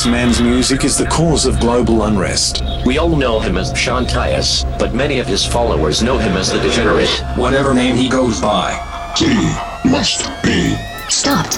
This man's music is the cause of global unrest. We all know him as Sean Tyas, but many of his followers know him as the Degenerate. Whatever name he goes by. He must be stopped.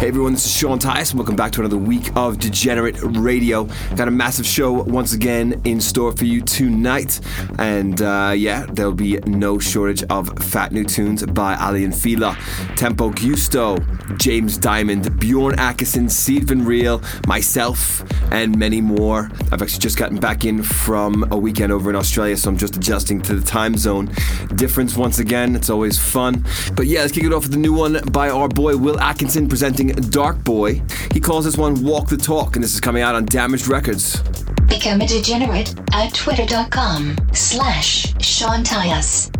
Hey everyone, this is Sean Tyas. Welcome back to another week of Degenerate Radio. Got a massive show once again in store for you tonight. And uh, yeah, there'll be no shortage of fat new tunes by Aly & Fila, Tempo Giusto, James Diamond, Bjorn Akesson, Sied van Riel, myself, and many more. I've actually just gotten back in from a weekend over in Australia, so I'm just adjusting to the time zone difference once again. It's always fun. But yeah, let's kick it off with the new one by our boy Will Atkinson presenting Dark Boy. He calls this one Walk the Talk, and this is coming out on Damaged Records. Become a degenerate at twitter.com slash Sean Tyas.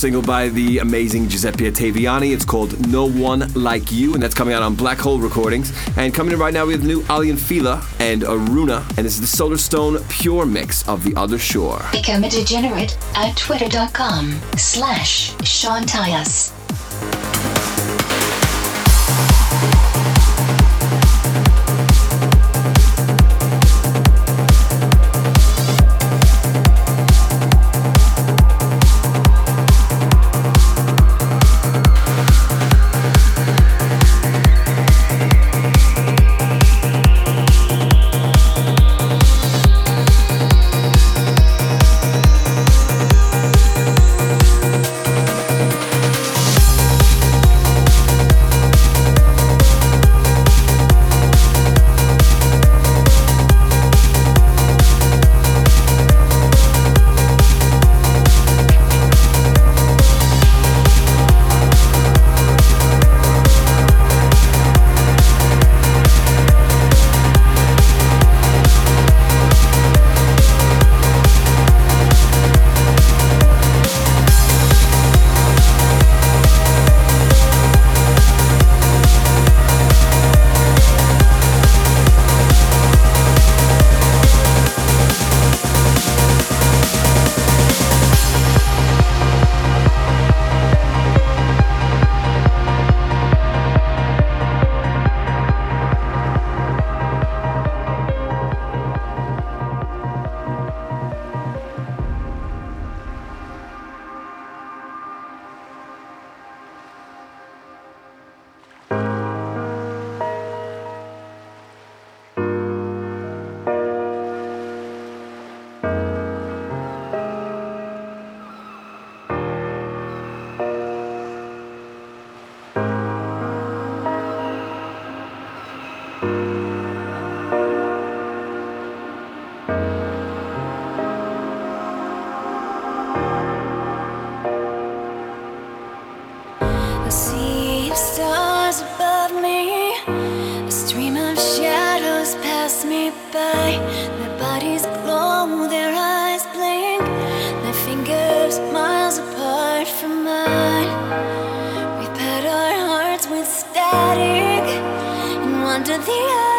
Single by the amazing Giuseppe Ottaviani. It's called No One Like You, and that's coming out on Black Hole Recordings. And coming in right now, we have new Aly and Fila and Aruna, and this is the Solarstone Pure Mix of The Other Shore. Become a degenerate at twitter.com slash Sean Tyas. Centered and renewed.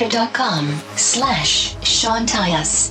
twitter.com slash Sean Tyas.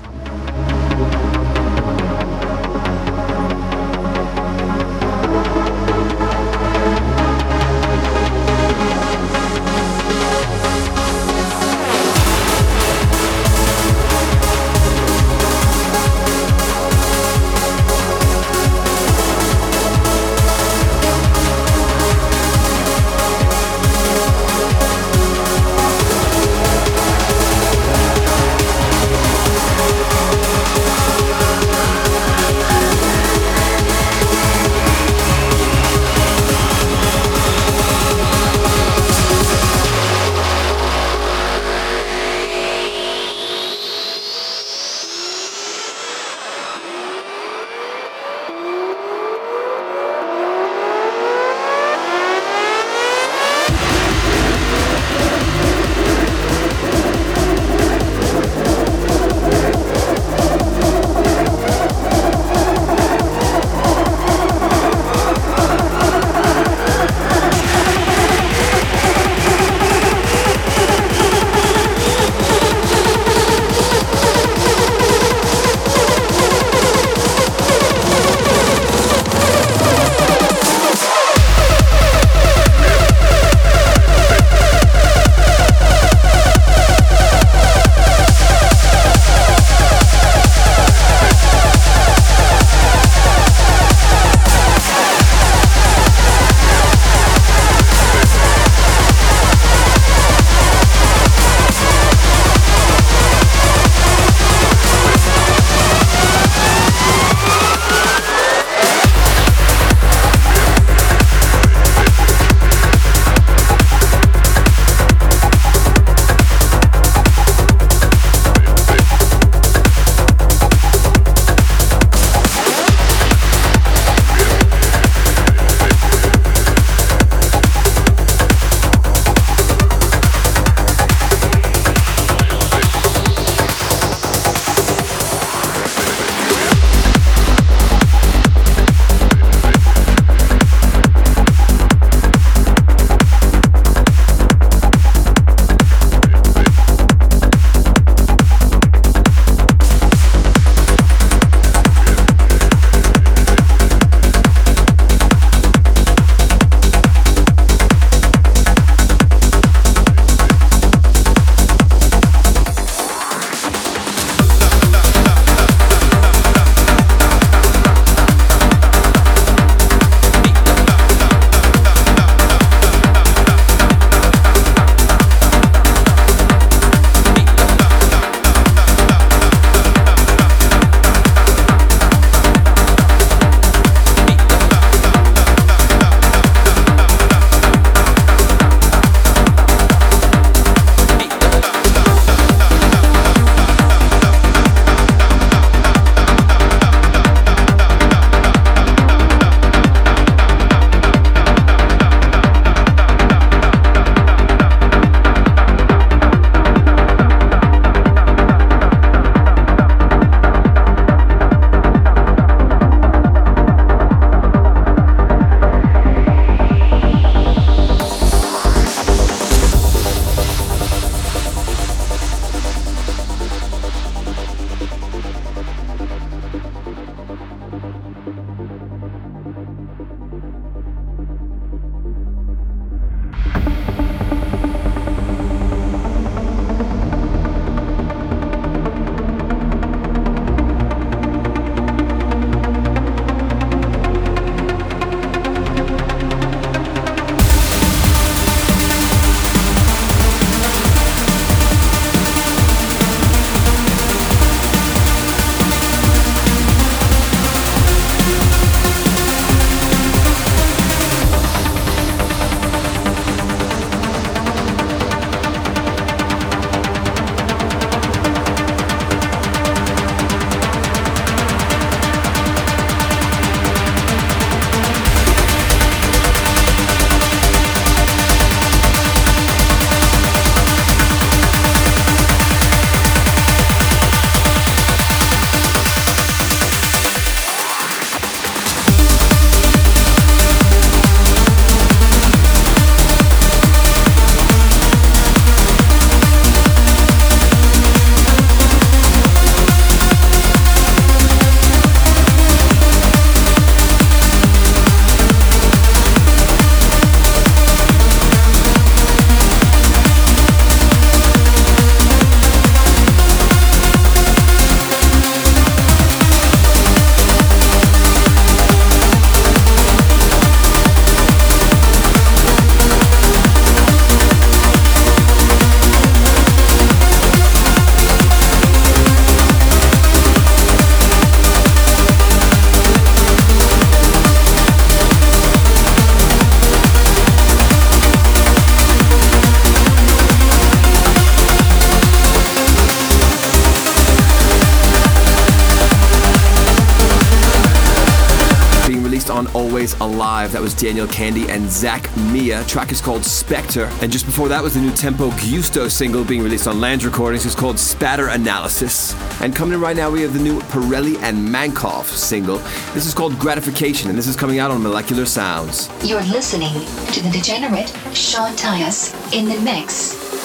Daniel Kandi and Zach Mia. Track is called Spectre. And just before that was the new Tempo Giusto single being released on Land Recordings. It's called Spatter Analysis. And coming in right now, we have the new Pirelli and Mankoff single. This is called Gratification, and this is coming out on Molecular Sounds. You're listening to the degenerate Sean Tyas in the mix.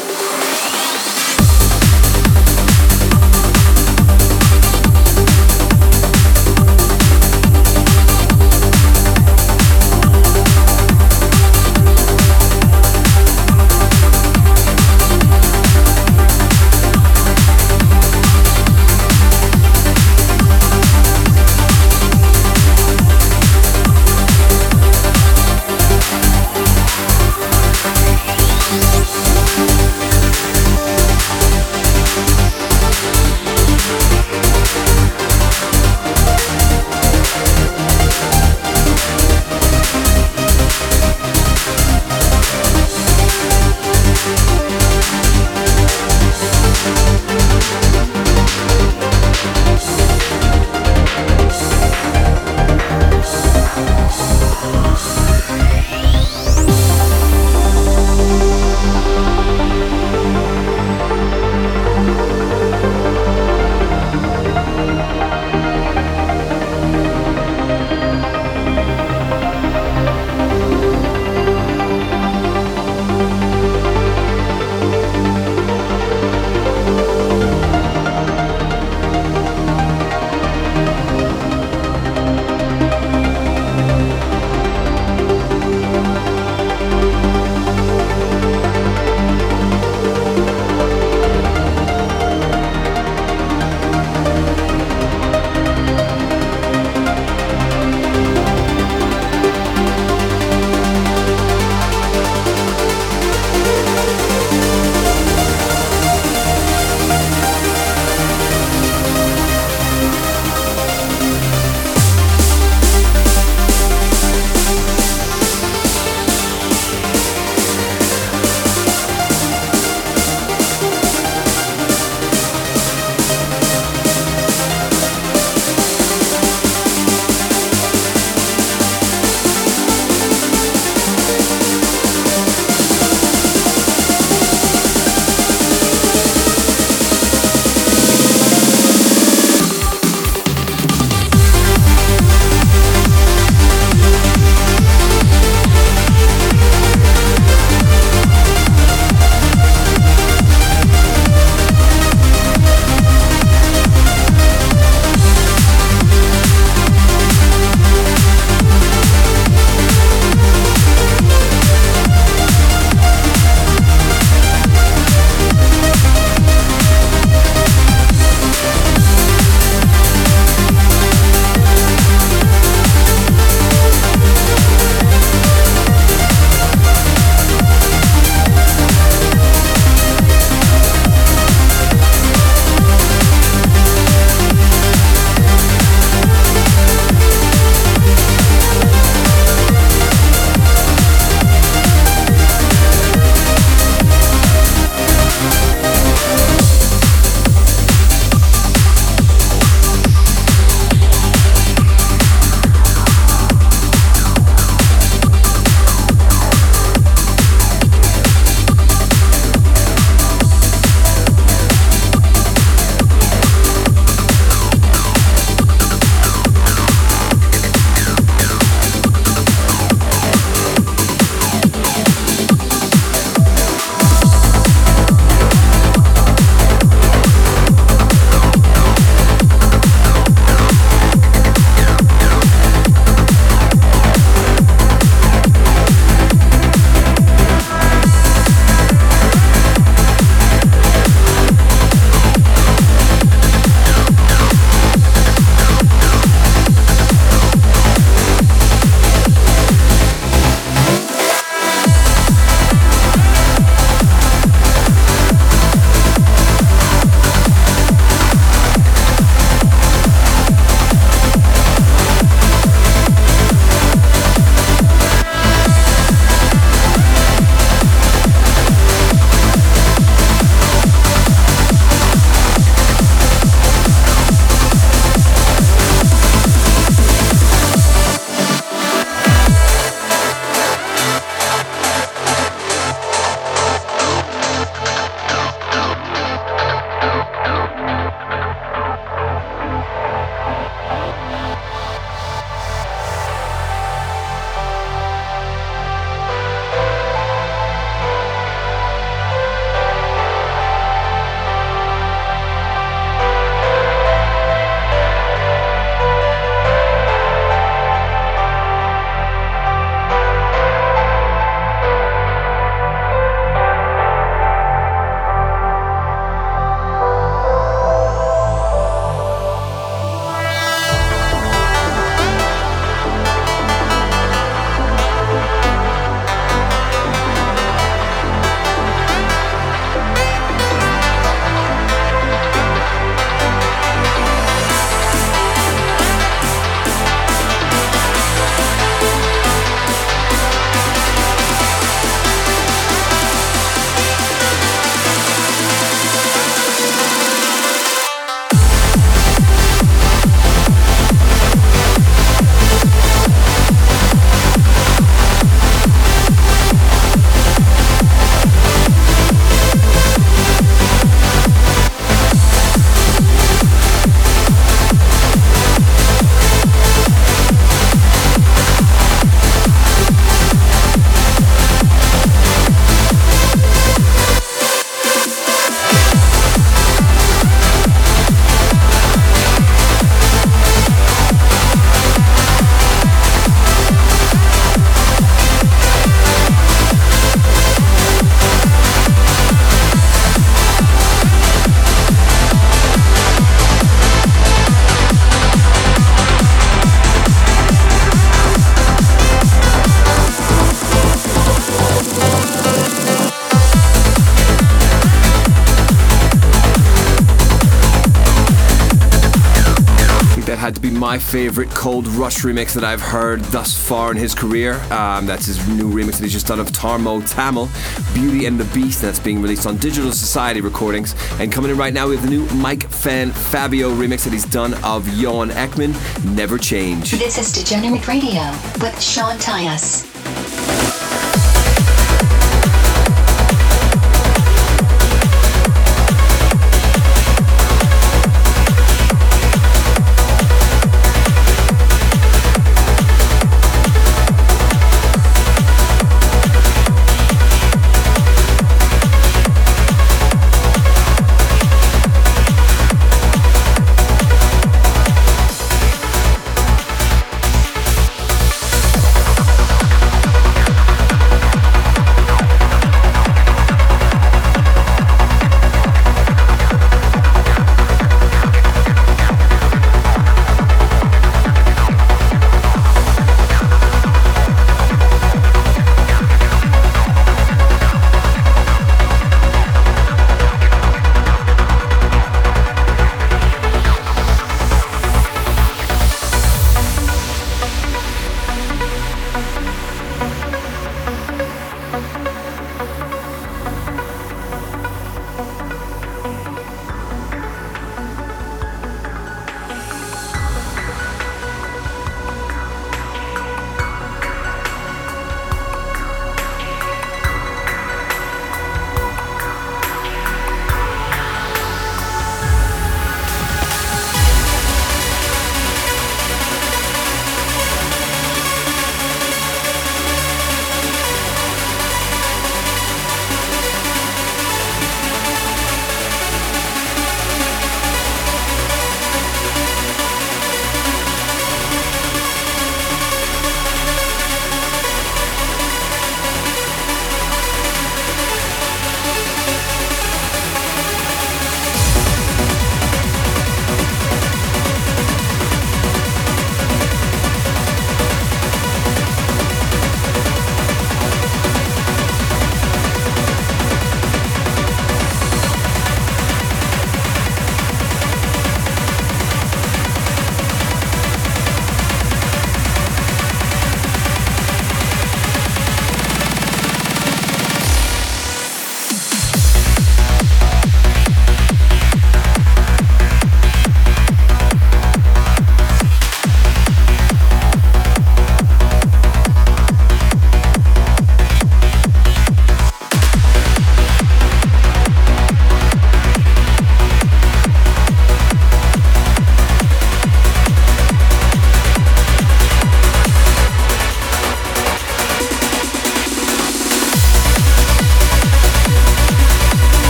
Favorite Cold Rush remix that I've heard thus far in his career. Um, that's his new remix that he's just done of Tarmo Tamil, Beauty and the Beast, that's being released on Digital Society Recordings. And coming in right now, we have the new Mike van Fabio remix that he's done of Johan Ekman, Never Change. This is Degenerate Radio with Sean Tyas.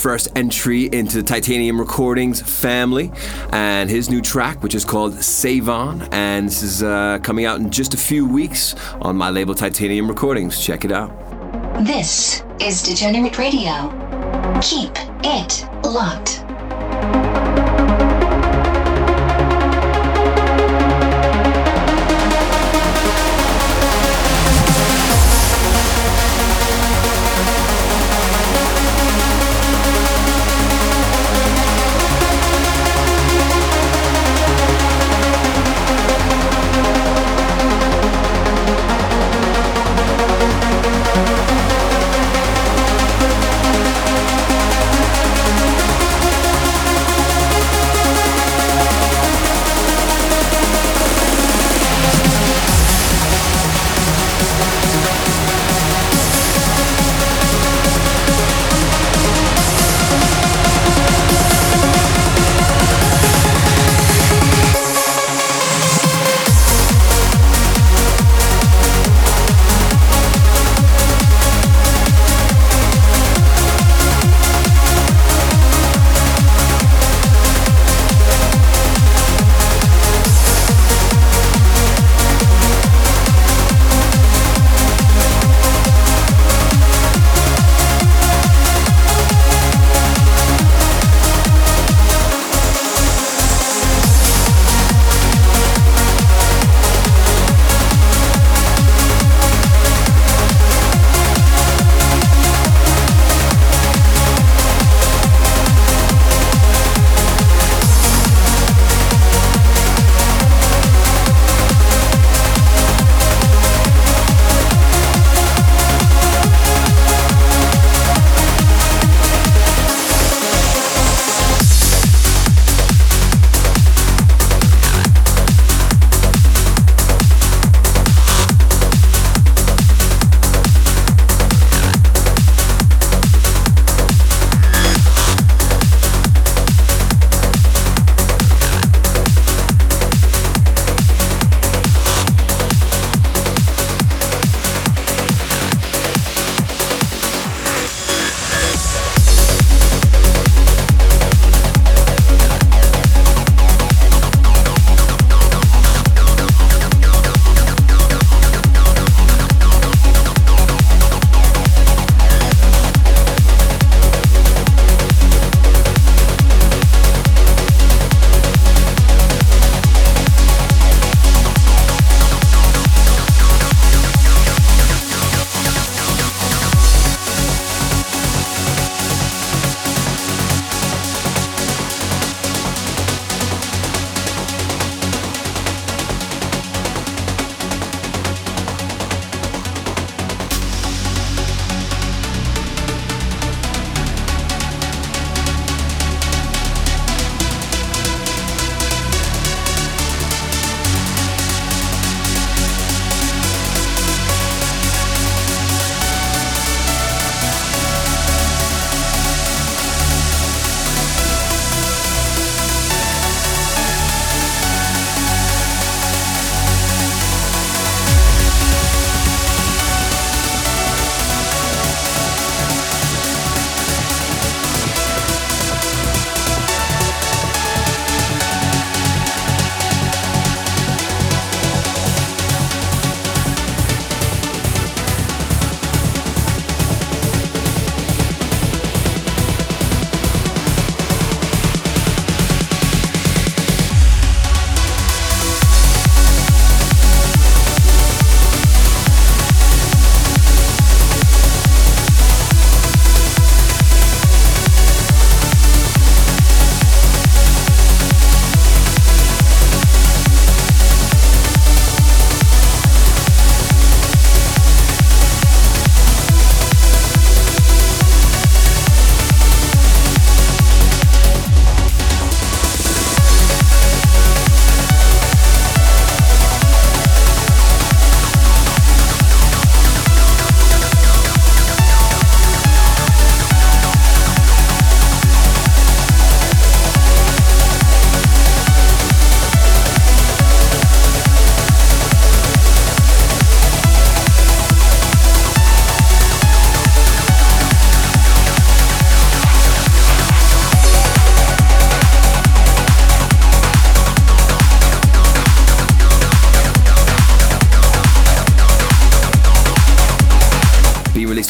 First entry into the Titanium Recordings family, and his new track, which is called Save On, and this is uh, coming out in just a few weeks on my label Titanium Recordings. Check it out. This is Degenerate Radio. Keep it locked.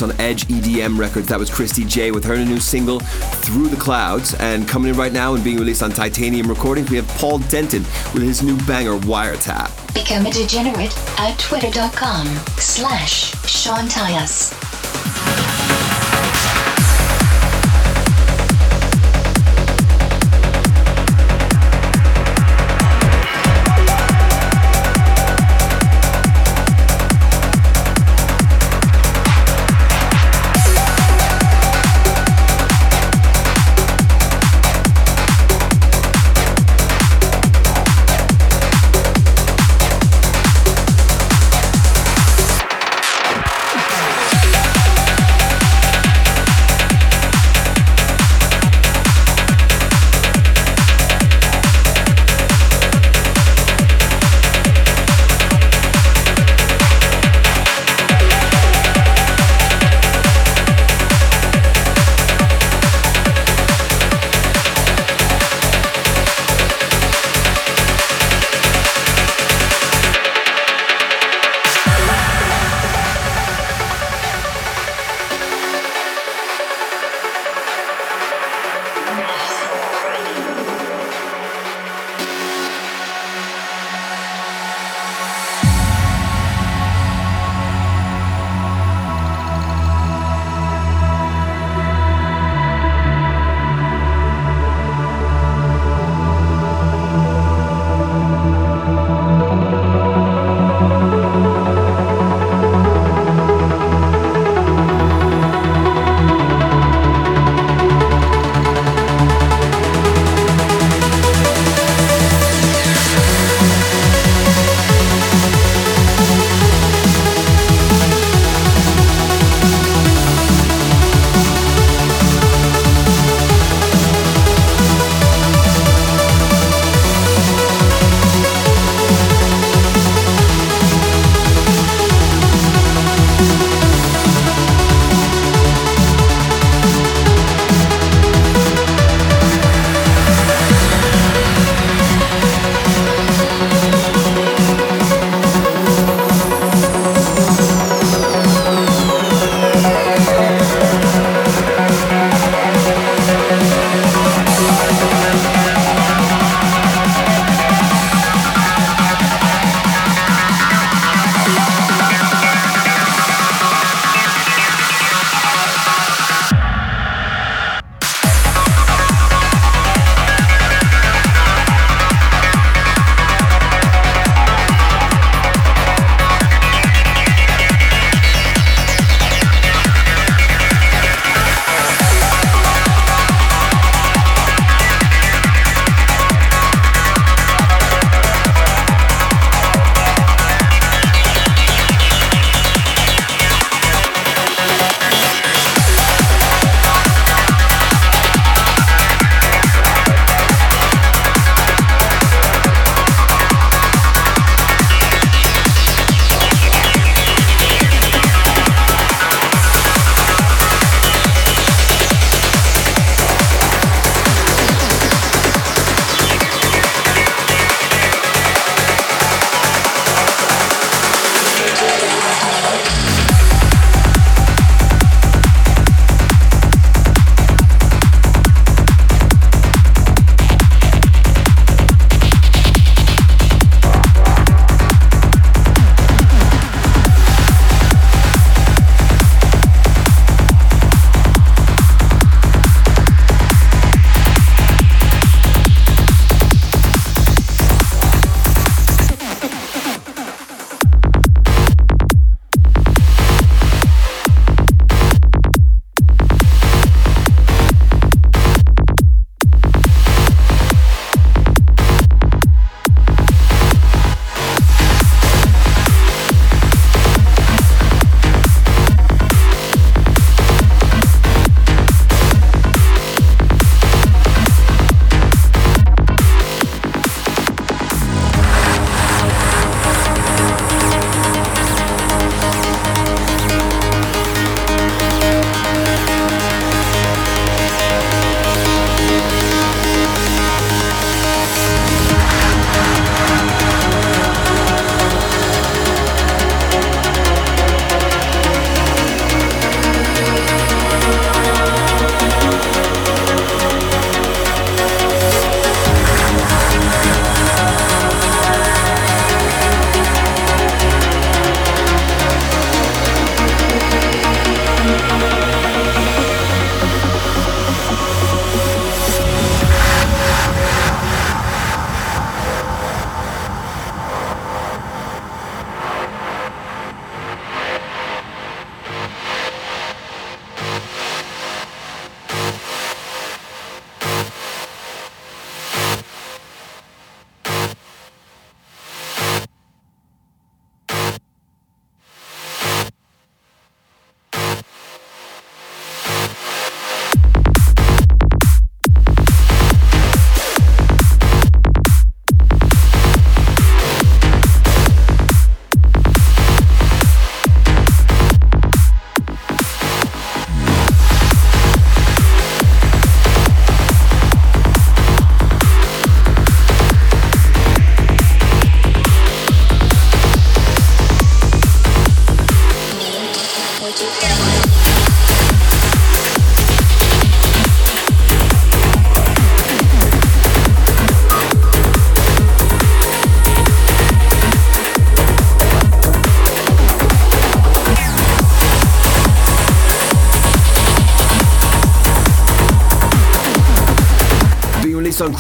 On Edge EDM Records. That was Christy J with her new single, Through the Clouds. And coming in right now and being released on Titanium Recordings, we have Paul Denton with his new banger, Wiretap. Become a degenerate at twitter.com slash Sean Tyas.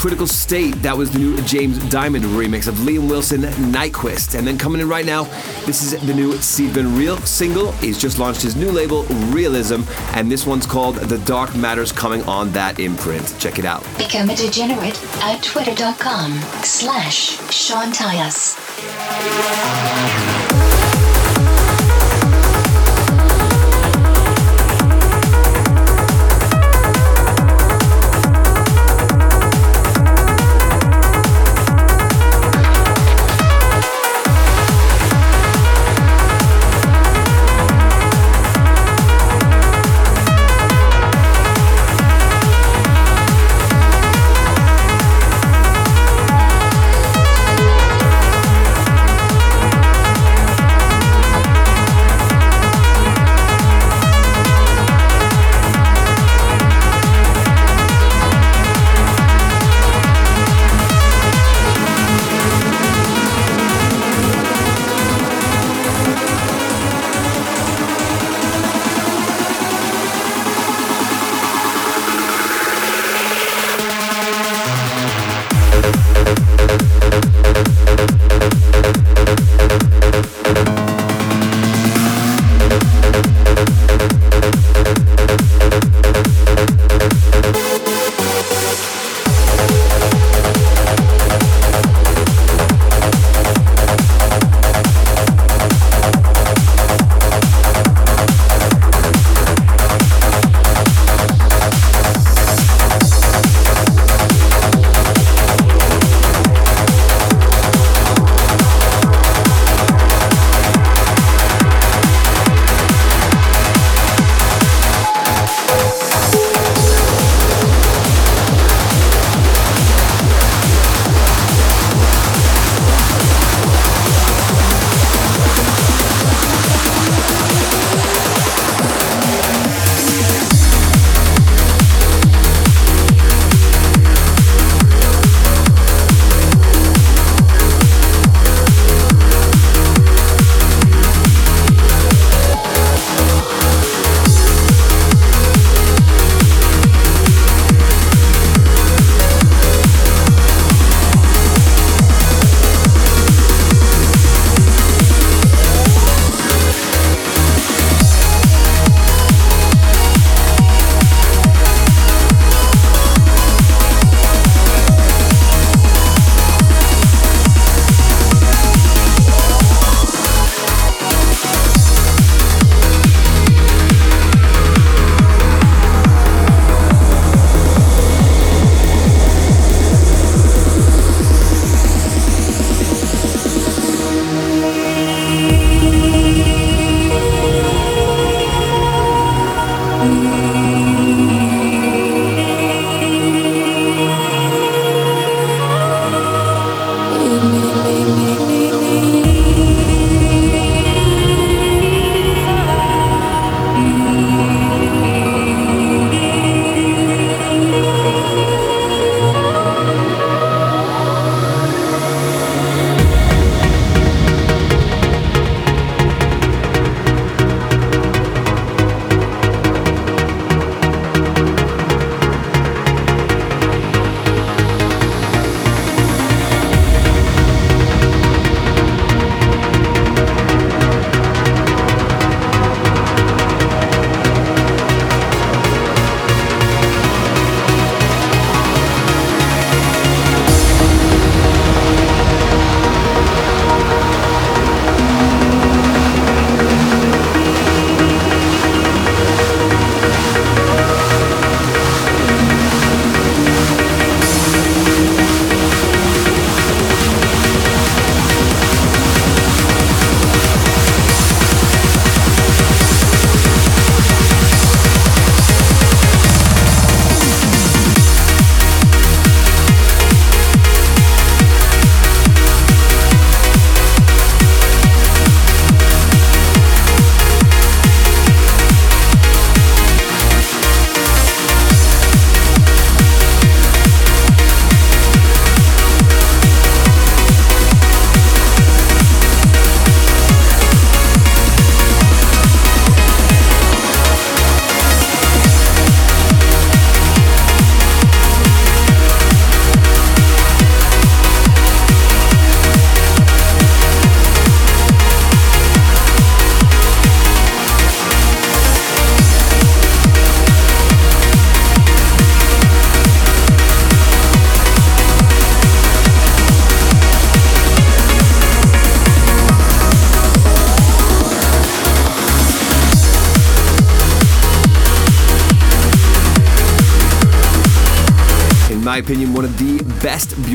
Critical State, that was the new James Diamond remix of Liam Wilson, Nyquist. And then coming in right now, this is the new Stephen Real single. He's just launched his new label, Realism, and this one's called The Dark Matters coming on that imprint. Check it out. Become a degenerate at twitter.com slash Sean Tyas.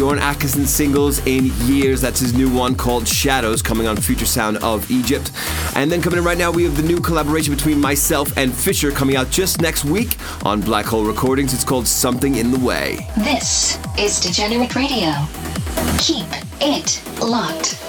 Bjorn Akesson singles in years. That's his new one called Shadows, coming on Future Sound of Egypt. And then coming in right now, we have the new collaboration between myself and Fisher coming out just next week on Black Hole Recordings. It's called Something in the Way. This is Degenerate Radio. Keep it locked.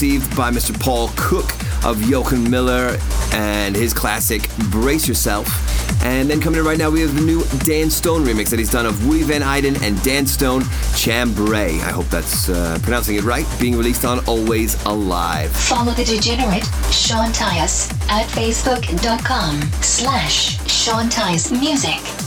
By Mr. Paul Cook of Jochen Miller and his classic Brace Yourself. And then coming in right now, we have the new Dan Stone remix that he's done of Woody Van Eyden and Dan Stone, Chambray. I hope that's uh, pronouncing it right. Being released on Always Alive. Follow the degenerate Sean Tyas at facebook.com slash Sean Tyas Music.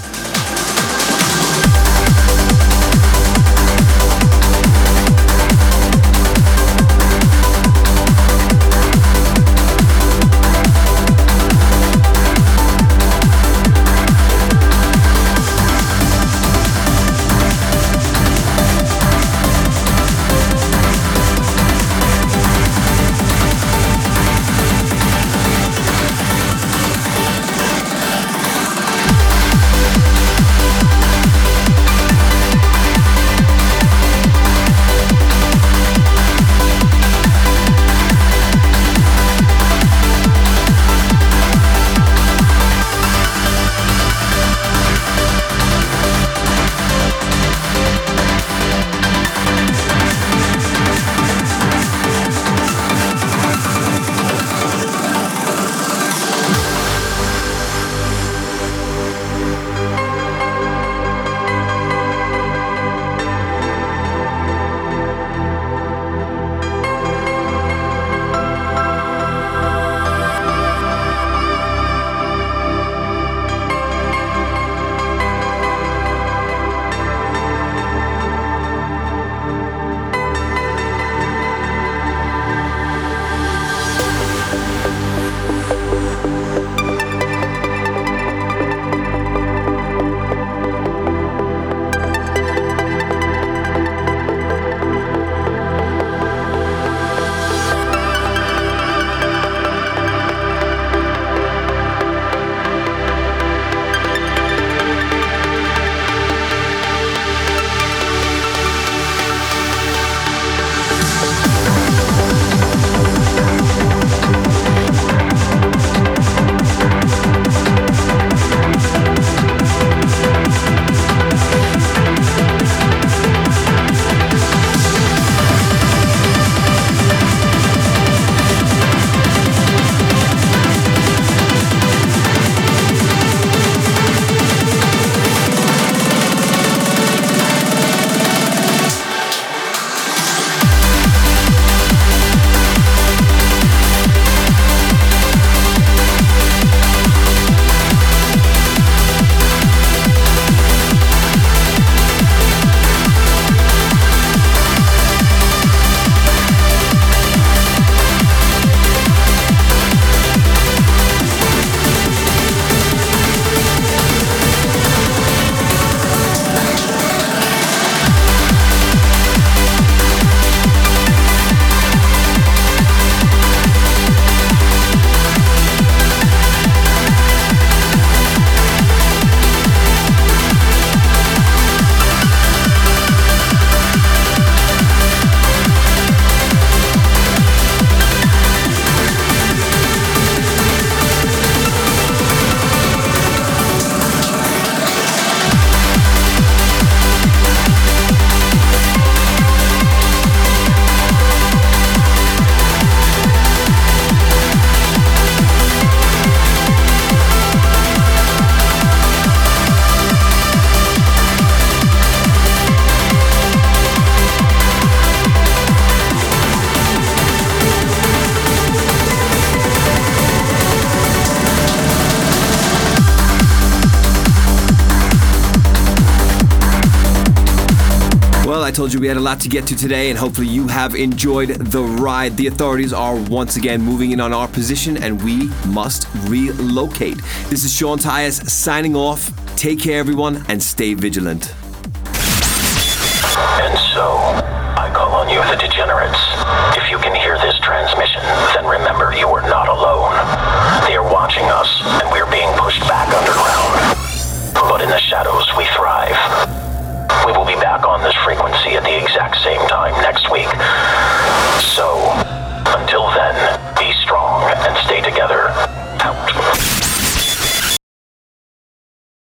We had a lot to get to today, and hopefully you have enjoyed the ride. The authorities are once again moving in on our position, and we must relocate. This is Sean Tyas signing off. Take care, everyone, and stay vigilant.